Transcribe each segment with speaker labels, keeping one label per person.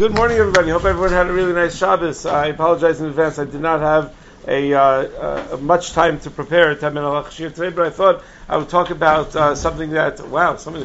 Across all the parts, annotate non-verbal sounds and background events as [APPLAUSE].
Speaker 1: Good morning, everybody. Hope everyone had a really nice Shabbos. I apologize in advance. I did not have a, uh, uh, much time to prepare today, but I thought I would talk about uh, something that wow, somebody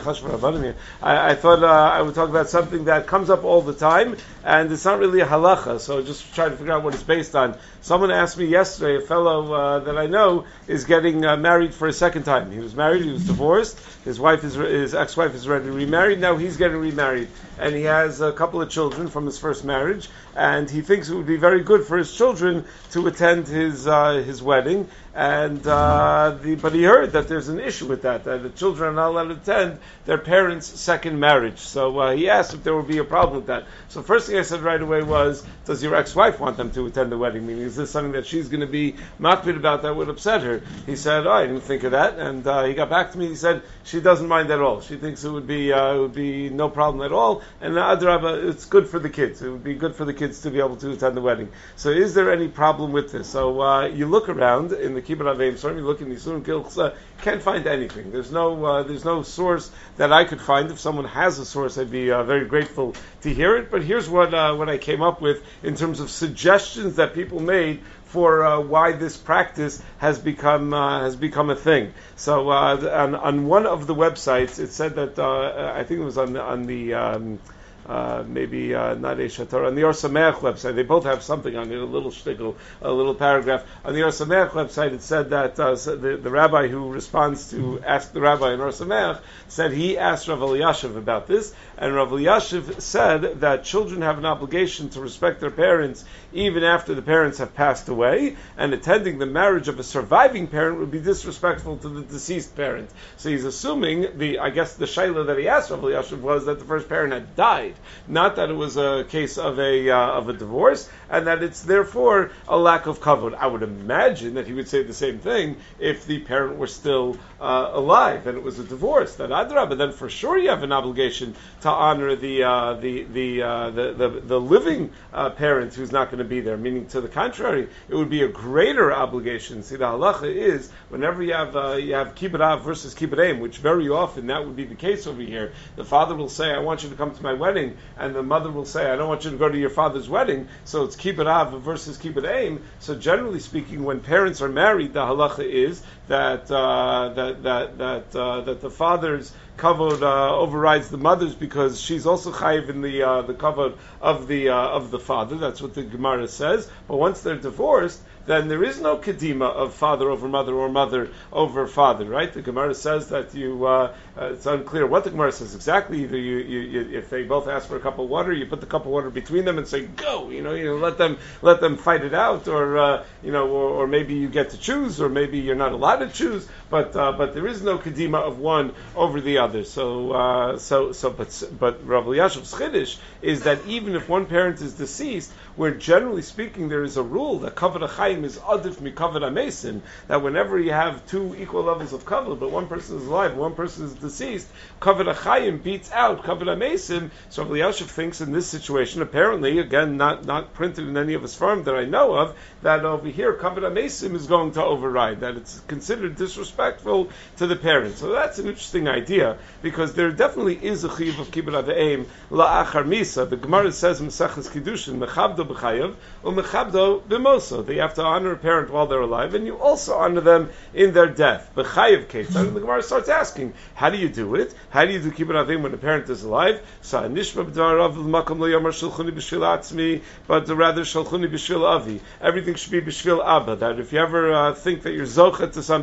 Speaker 1: I, I thought uh, I would talk about something that comes up all the time, and it's not really a halacha. So just try to figure out what it's based on. Someone asked me yesterday. A fellow uh, that I know is getting uh, married for a second time. He was married. He was divorced. His wife is his ex-wife is ready to remarry. Now he's getting remarried, and he has a couple of children from his first marriage. And he thinks it would be very good for his children to attend his uh, his wedding and uh, the, but he heard that there's an issue with that that the children are not allowed to attend their parents' second marriage. So uh, he asked if there would be a problem with that. So first thing I said right away was, does your ex-wife want them to attend the wedding? Meaning, is this something that she's going to be makbid about that would upset her? He said, oh, I didn't think of that, and uh, he got back to me. He said she doesn't mind at all. She thinks it would be uh, it would be no problem at all, and adraba, it's good for the kids. It would be good for the kids to be able to attend the wedding. So is there any problem with this? So uh, you look around in the Kibbutz Aveim, certainly look in the Surim Kilchsa, can't find anything. There's no uh, there's no source that I could find. If someone has a source, I'd be uh, very grateful to hear it. But here's what uh, what I came up with in terms of suggestions that people made for uh, why this practice has become uh, has become a thing. So uh, on, on, one of the websites, it said that uh, I think it was on the, on the um, uh, maybe uh, not Aish Torah. On the Or Sameach website, they both have something on it, a little shtickle, a little paragraph. On the Or Sameach website, it said that uh, the, the rabbi who responds to ask the rabbi in Or Sameach said he asked Rav Elyashiv about this, and Rav Elyashiv said that children have an obligation to respect their parents even after the parents have passed away, and attending the marriage of a surviving parent would be disrespectful to the deceased parent. So he's assuming the, I guess the shaila that he asked Rav Elyashiv was that the first parent had died not that it was a case of a uh, of a divorce, and that it's therefore a lack of kavod. I would imagine that he would say the same thing if the parent were still uh, alive and it was a divorce. That but then for sure you have an obligation to honor the uh, the the, uh, the, the, the living uh, parent who's not going to be there. Meaning, to the contrary, it would be a greater obligation. See, the halacha is whenever you have uh, you have kibbut versus kibbut which very often that would be the case over here. The father will say, "I want you to come to my wedding." Wedding, and the mother will say, "I don't want you to go to your father's wedding." So it's keep kibbut av versus kibbut aim. So generally speaking, when parents are married, the halacha is that uh, that that that uh, that the father's kavod uh, overrides the mother's because she's also chayiv in the uh, the kavod of the uh, of the father. That's what the Gemara says. But once they're divorced, then there is no kedima of father over mother or mother over father, right? The Gemara says that you, uh, uh, it's unclear what the Gemara says exactly. Either you, you, you, if they both ask for a cup of water, you put the cup of water between them and say, go, you know, you let them, let them fight it out, or, you know, or, or, maybe you get to choose, or maybe you're not allowed to choose, but, uh, but there is no kedima of one over the other. So, uh, so, so, but, but Rav Elyashiv's chiddush is that even if one parent is deceased, where generally speaking there is a rule that kavod achayim is adif mikavod amesim, that whenever you have two equal levels of kavod, but one person is alive, one person is deceased, kavod achayim beats out kavod amesim. So Rav Elyashiv thinks in this situation, apparently, again, not, not printed in any of his firm that I know of, that over here kavod amesim is going to override, that it's considered disrespectful to the parents. So that's an interesting idea, because there definitely is a chiv of kibbut aveim la'achar misa. The Gemara says in Maseches Kiddushin, mechabdo b'chayav, umechabdo b'moso. They have to honor a parent while they're alive, and you also honor them in their death. B'chayav ketzad. And the Gemara starts asking, how do you do it? How do you do kibbut avim when a parent is alive? So nishma b'dvarav l'makom lo yomar shalchuni b'shvil atzmi, but rather shalchuni b'shvil avi. Everything should be b'shvil abba. That if you ever uh, think that you're zochet to something,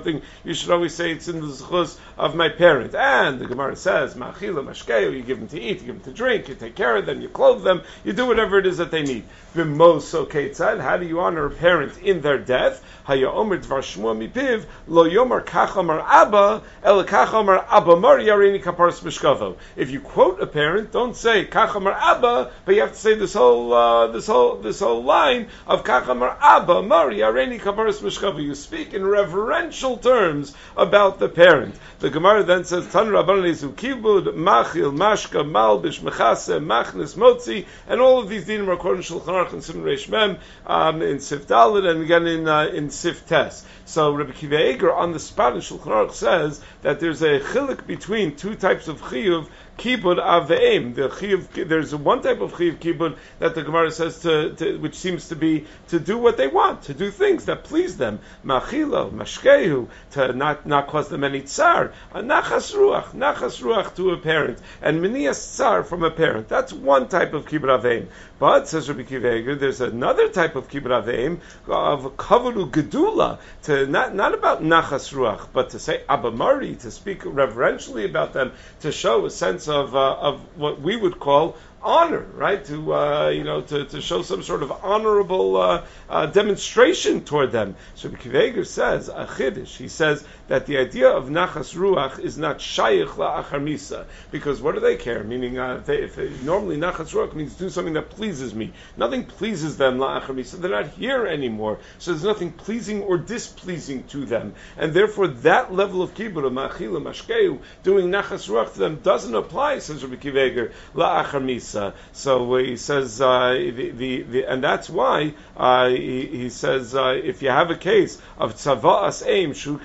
Speaker 1: you should always say it's in the zchus of my parent. And the Gemara says, ma'achila mashkeu, you give them to eat, you give them to drink, you take care of them, you clothe them, you do whatever it is that they need. V'moso ketzad, how do you honor a parent in their death? Haya omer dvar shmua mipiv, lo yomer kach abba, el kach abba mar yarini kaparas mishkavo. If you quote a parent, don't say kach abba, but you have to say this whole, uh, this whole, this whole line of kach abba mar yarini kaparas mishkavo. You speak in reverential terms about the parent. The Gemara then says, Tan Rabbanan Izu Kibud, Machil, Mashka, Malbish, Mechase, Machnis, Motzi, and all of these dinim are according to Shulchan Aruch and Siman Reish Mem, um, in Sif Dalet, and again in, uh, in Sif Tes. So Rabbi Akiva Eiger on the spot in Shulchan Aruch says that there's a chilik between two types of chiyuv kibud aveim. The chiyuv, there's one type of chiyuv that the Gemara says to, to, which seems to be to do what they want, to do things that please them. Machilo, mashkehu, to not, not cause them any tsar. Nachas ruach, nachas ruach to a parent, and minias tsar from a parent. That's one type of kibud aveim. But says Rabbi Akiva Eiger, there's another type of kibud aveim of kavuru gedula, to not not about nachas ruach, but to say abamari, to speak reverentially about them, to show a sense of uh, of what we would call honor, right? To uh, you know, to, to show some sort of honorable uh, uh, demonstration toward them. So Akiva Eiger says a chiddush. He says that the idea of nachas ruach is not shayich la'achar misa because what do they care? Meaning, uh, they, if, normally nachas ruach means do something that pleases me. Nothing pleases them la'achar misa. They're not here anymore, so there's nothing pleasing or displeasing to them, and therefore that level of kibbutz machila mashkeu doing nachas ruach to them doesn't apply. Says Rabbi Akiva Eiger la'achar misa. Uh, so he says, uh, the, the, the, and that's why uh, he, he, says uh, if you have a case of tzava'as aim shu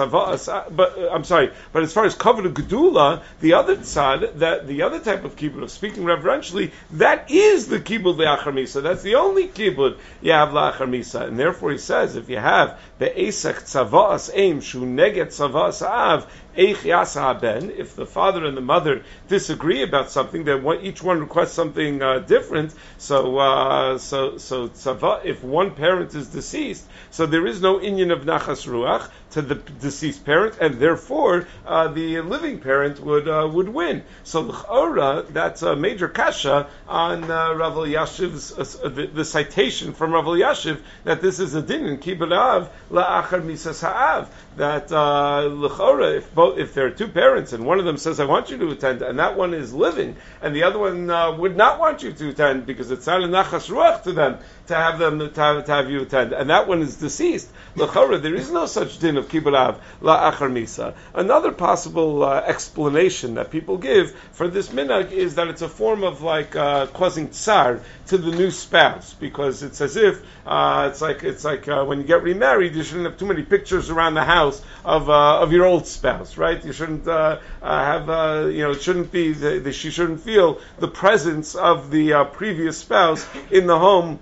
Speaker 1: uh, but uh, I'm sorry, but as far as kavod gedula, the other tzad, that the other type of kibbutz of speaking reverentially, that is the kibbutz le'achar misa. That's the only kibbutz you have le'achar misa, and therefore he says if you have the esek tzava'as aim shu neget tzava'as av if the father and the mother disagree about something, then each one requests something uh, different. So, uh, so, so, if one parent is deceased, so there is no inyan of nachas ruach to the deceased parent, and therefore uh, the living parent would uh, would win. So l'chora, that's a major kasha on uh, Rav Elyashiv's uh, the, the, citation from Rav Elyashiv that this is a din in kibbutz la'achar misas ha'av that uh, l'chora if both if there are two parents and one of them says I want you to attend and that one is living and the other one uh, would not want you to attend because it's not a nachas ruach to them to have them to have, to have you attend. And that one is deceased. L'chora there is no such din of kibbutz la achar misa. Another possible uh, explanation that people give for this minhag is that it's a form of like uh, causing tsar to the new spouse because it's as if uh, it's like it's like uh, when you get remarried, you shouldn't have too many pictures around the house of uh, of your old spouse, right? You shouldn't uh, have uh, you know it shouldn't be the, the, she shouldn't feel the presence of the previous spouse in the home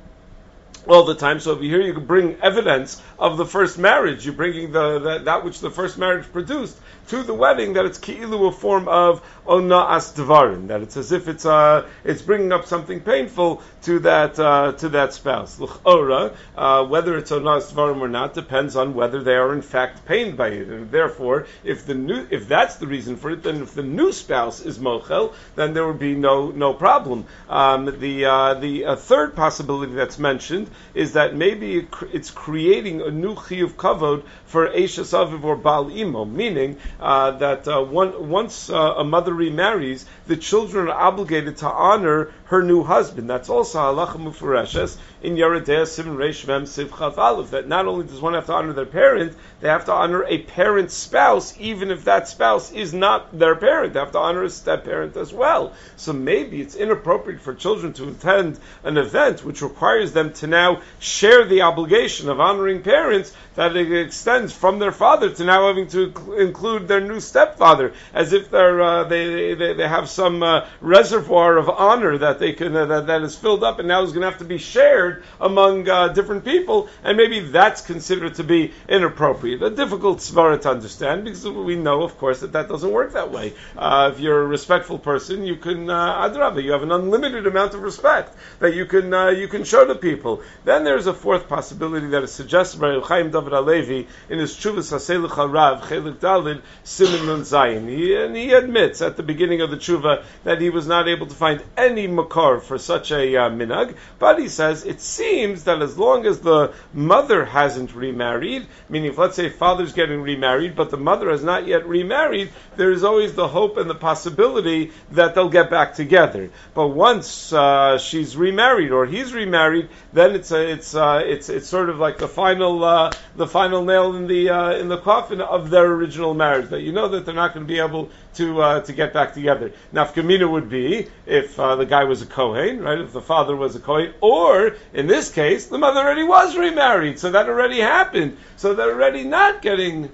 Speaker 1: all the time. So if here, you can bring evidence of the first marriage, you're bringing the, the, that which the first marriage produced to the wedding, that it's ki'ilu a form of ona as that it's as if it's uh, it's bringing up something painful to that uh, to that spouse. L'chora, uh, whether it's ona as or not depends on whether they are in fact pained by it, and therefore, if the new if that's the reason for it, then if the new spouse is mochel, then there would be no no problem. Um, the uh, the third possibility that's mentioned is that maybe it's creating a new chiyuv kavod for Eishes Aviv or Baal Imo, meaning uh, that uh, one, once uh, a mother remarries, the children are obligated to honor her new husband. That's also halacha mufureshes in Yeridea Siman Reish Mem Siv Chav That not only does one have to honor their parent, they have to honor a parent's spouse, even if that spouse is not their parent. They have to honor a step parent as well. So maybe it's inappropriate for children to attend an event which requires them to now share the obligation of honoring parents that it extends from their father to now having to include their new stepfather, as if they're, uh, they, they, they have some uh, reservoir of honor that they can uh, that, that is filled up and now is going to have to be shared among uh, different people, and maybe that's considered to be inappropriate. A difficult svara to understand because we know, of course, that that doesn't work that way. Uh, if you're a respectful person, you can uh, adraba, you have an unlimited amount of respect that you can you can show to people. Then there's a fourth possibility that is suggested by Chaim David HaLevi in his Chuvas Haselech Harav Chelik Dalid Siman Zayin. He, and he admits at the beginning of the Chuva that he was not able to find any makor for such a uh, minhag, but he says it seems that as long as the mother hasn't remarried, meaning if let's say father's getting remarried, but the mother has not yet remarried, there is always the hope and the possibility that they'll get back together. But once uh, she's remarried or he's remarried, then it's a, it's uh, it's it's sort of like the final uh, the final nail in the uh, in the coffin of their original marriage. That you know that they're not going to be able to uh, to get back together. Nafkamina would be if the guy was a Kohen, right? If the father was a Kohen, or in this case, the mother already was remarried, so that already happened. So they're already not getting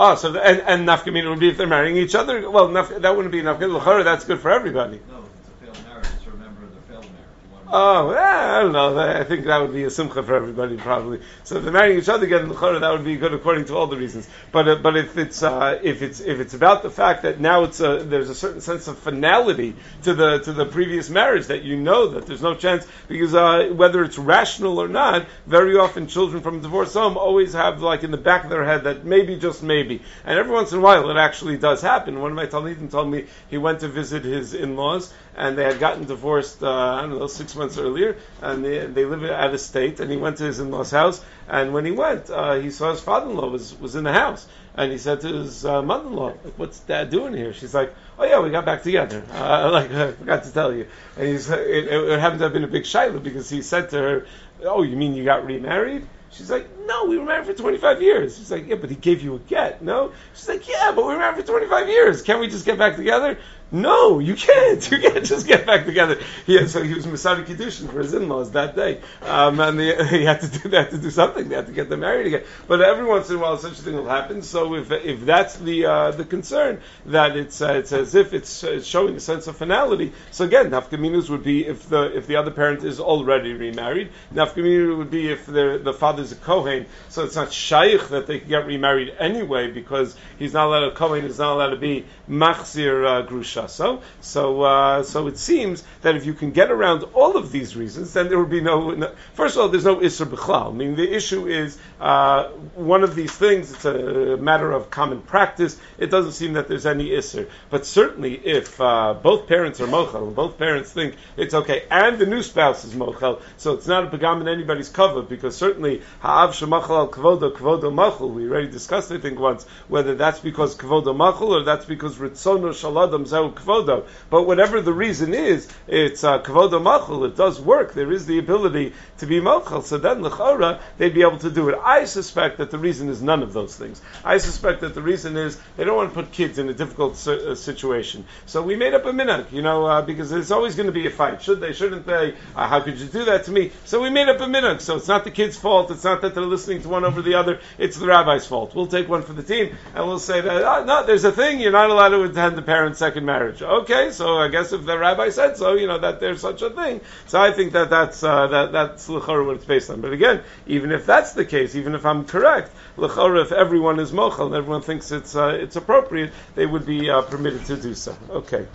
Speaker 1: Oh, so the, and and nafkamina would be if they're marrying each other. Well, naf, that wouldn't be nafkamina. That's good for everybody.
Speaker 2: No, if it's a failed marriage, it's to remember the failed marriage. You want to
Speaker 1: Oh, yeah, I don't know. I think that would be a simcha for everybody, probably. So if they're marrying each other again in the chorah, that would be good according to all the reasons. But uh, but if it's uh, if it's if it's about the fact that now it's a, there's a certain sense of finality to the to the previous marriage that you know that there's no chance because uh, whether it's rational or not, very often children from a divorced home always have like in the back of their head that maybe just maybe, and every once in a while it actually does happen. One of my talmidim told me he went to visit his in-laws and they had gotten divorced. Uh, I don't know six months earlier, and they, they live out of state. And he went to his in-laws' house, and when he went, uh, he saw his father-in-law was was in the house, and he said to his uh, mother-in-law, "What's Dad doing here?" She's like, "Oh yeah, we got back together." [LAUGHS] Uh, like [LAUGHS] I forgot to tell you, and he's it, it, it happened to have been a big shiloh because he said to her, "Oh, you mean you got remarried?" She's like, no, we were married for 25 years. She's like, yeah, but he gave you a get, no? She's like, yeah, but we were married for 25 years. Can't we just get back together? No, you can't. You can't just get back together. He had, so he was mesader kiddushin for his in-laws that day, um, and they, [LAUGHS] he had to do they had to do something. They had to get them married again. But every once in a while, such a thing will happen. So if if that's the uh, the concern that it's uh, it's as if it's, uh, showing a sense of finality. So again, nafkaminus would be if the if the other parent is already remarried. Nafkaminu would be if the the father's a kohen, so it's not shaykh that they can get remarried anyway because he's not allowed to kohen is not allowed to be machzir uh, grusha. So, so, uh, so it seems that if you can get around all of these reasons, then there would be no. no first of all, there's no isser b'chlal. I mean, the issue is uh, one of these things. It's a matter of common practice. It doesn't seem that there's any isser. But certainly, if uh, both parents are mochel and both parents think it's okay, and the new spouse is mochel, so it's not a pagam in anybody's cover because certainly ha'av shemachal al kvodo kvodo machul. We already discussed, I think, once whether that's because kvodo machul or that's because ritzono shaladam zeu kvodo. But whatever the reason is, it's uh, kvodo machul. It does work. There is the ability to be mochel. So then lechora they'd be able to do it. I suspect that the reason is none of those things. I suspect that the reason is they don't want to put kids in a difficult uh, situation. So we made up a minhag, you know, uh, because there's always going to be a fight. Should they? Shouldn't they? Uh, how could you do that to me? So we made up a minhag. So it's not the kid's fault. It's not that they're listening to one over the other. It's the rabbi's fault. We'll take one for the team and we'll say that oh, no, there's a thing. You're not allowed to attend the parent's second marriage. Okay, so I guess if the rabbi said so, you know that there's such a thing. So I think that that's uh, that that's l'chora what it's based on. But again, even if that's the case, even if I'm correct, l'chora if everyone is mochel and everyone thinks it's uh, it's appropriate, they would be uh, permitted to do so. Okay.